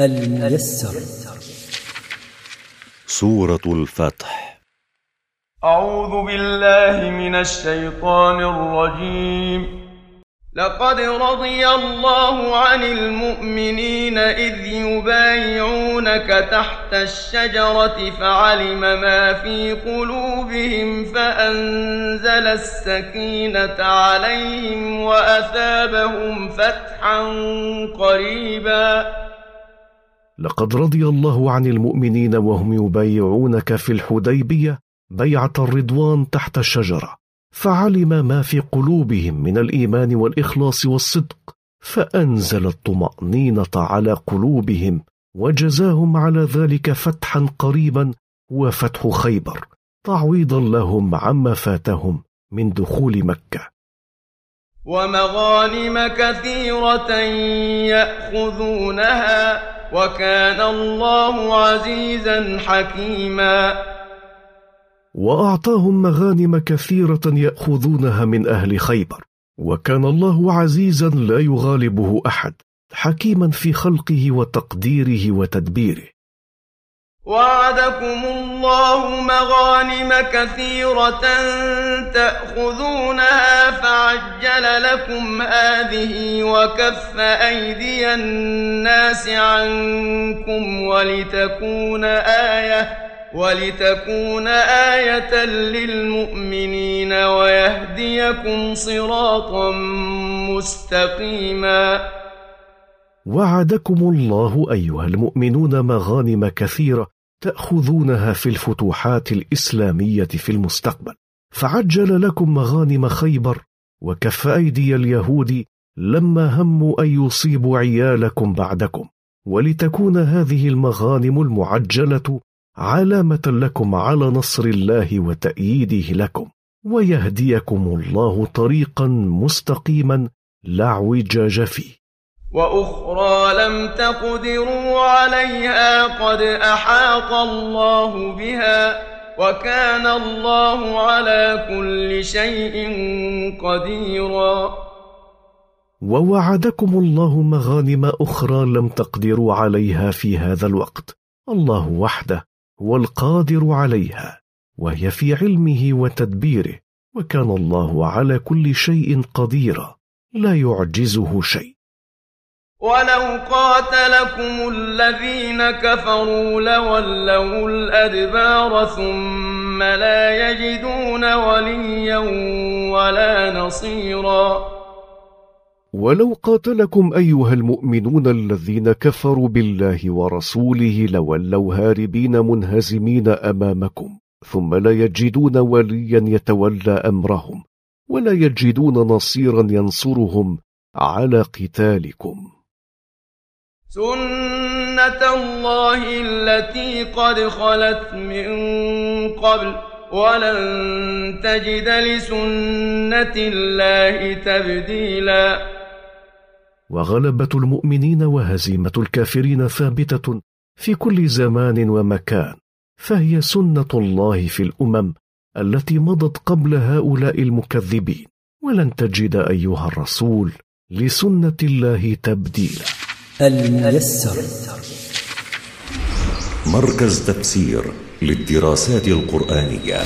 الميسر. سورة الفتح. أعوذ بالله من الشيطان الرجيم. لقد رضي الله عن المؤمنين إذ يبايعونك تحت الشجرة فعلم ما في قلوبهم فأنزل السكينة عليهم وأثابهم فتحا قريبا. لقد رضي الله عن المؤمنين وهم يبايعونك في الحديبية بيعة الرضوان تحت الشجرة فعلم ما في قلوبهم من الإيمان والإخلاص والصدق فأنزل الطمأنينة على قلوبهم وجزاهم على ذلك فتحا قريبا وفتح خيبر تعويضا لهم عما فاتهم من دخول مكة. ومغانم كثيرة يأخذونها وكان الله عزيزا حكيما. وأعطاهم مغانم كثيرة يأخذونها من أهل خيبر وكان الله عزيزا لا يغالبه أحد حكيما في خلقه وتقديره وتدبيره. وعدكم الله مغانم كثيرة تأخذونها فعجل لكم هذه وكف أيدي الناس عنكم ولتكون آيةً ولتكون آية للمؤمنين ويهديكم صراطا مستقيما وعدكم الله أيها المؤمنون مغانم كثيرة تأخذونها في الفتوحات الإسلامية في المستقبل. فعجل لكم مغانم خيبر وكف أيدي اليهود لما هموا أن يصيبوا عيالكم بعدكم. ولتكون هذه المغانم المعجلة علامة لكم على نصر الله وتأييده لكم. ويهديكم الله طريقا مستقيما لا اعوجاج فيه. وأخرى لم تقدروا عليها قد أحاط الله بها وكان الله على كل شيء قديرا. ووعدكم الله مغانم أخرى لم تقدروا عليها في هذا الوقت. الله وحده والقادر عليها وهي في علمه وتدبيره وكان الله على كل شيء قديرا لا يعجزه شيء. ولو قاتلكم الذين كفروا لولوا الادبار ثم لا يجدون وليا ولا نصيرا ولو قاتلكم ايها المؤمنون الذين كفروا بالله ورسوله لولوا هاربين منهزمين امامكم ثم لا يجدون وليا يتولى امرهم ولا يجدون نصيرا ينصرهم على قتالكم. سنه الله التي قد خلت من قبل ولن تجد لسنه الله تبديلا وغلبة المؤمنين وهزيمة الكافرين ثابتة في كل زمان ومكان فهي سنة الله في الأمم التي مضت قبل هؤلاء المكذبين ولن تجد أيها الرسول لسنة الله تبديلا. الميسر. مركز تفسير للدراسات القرآنية.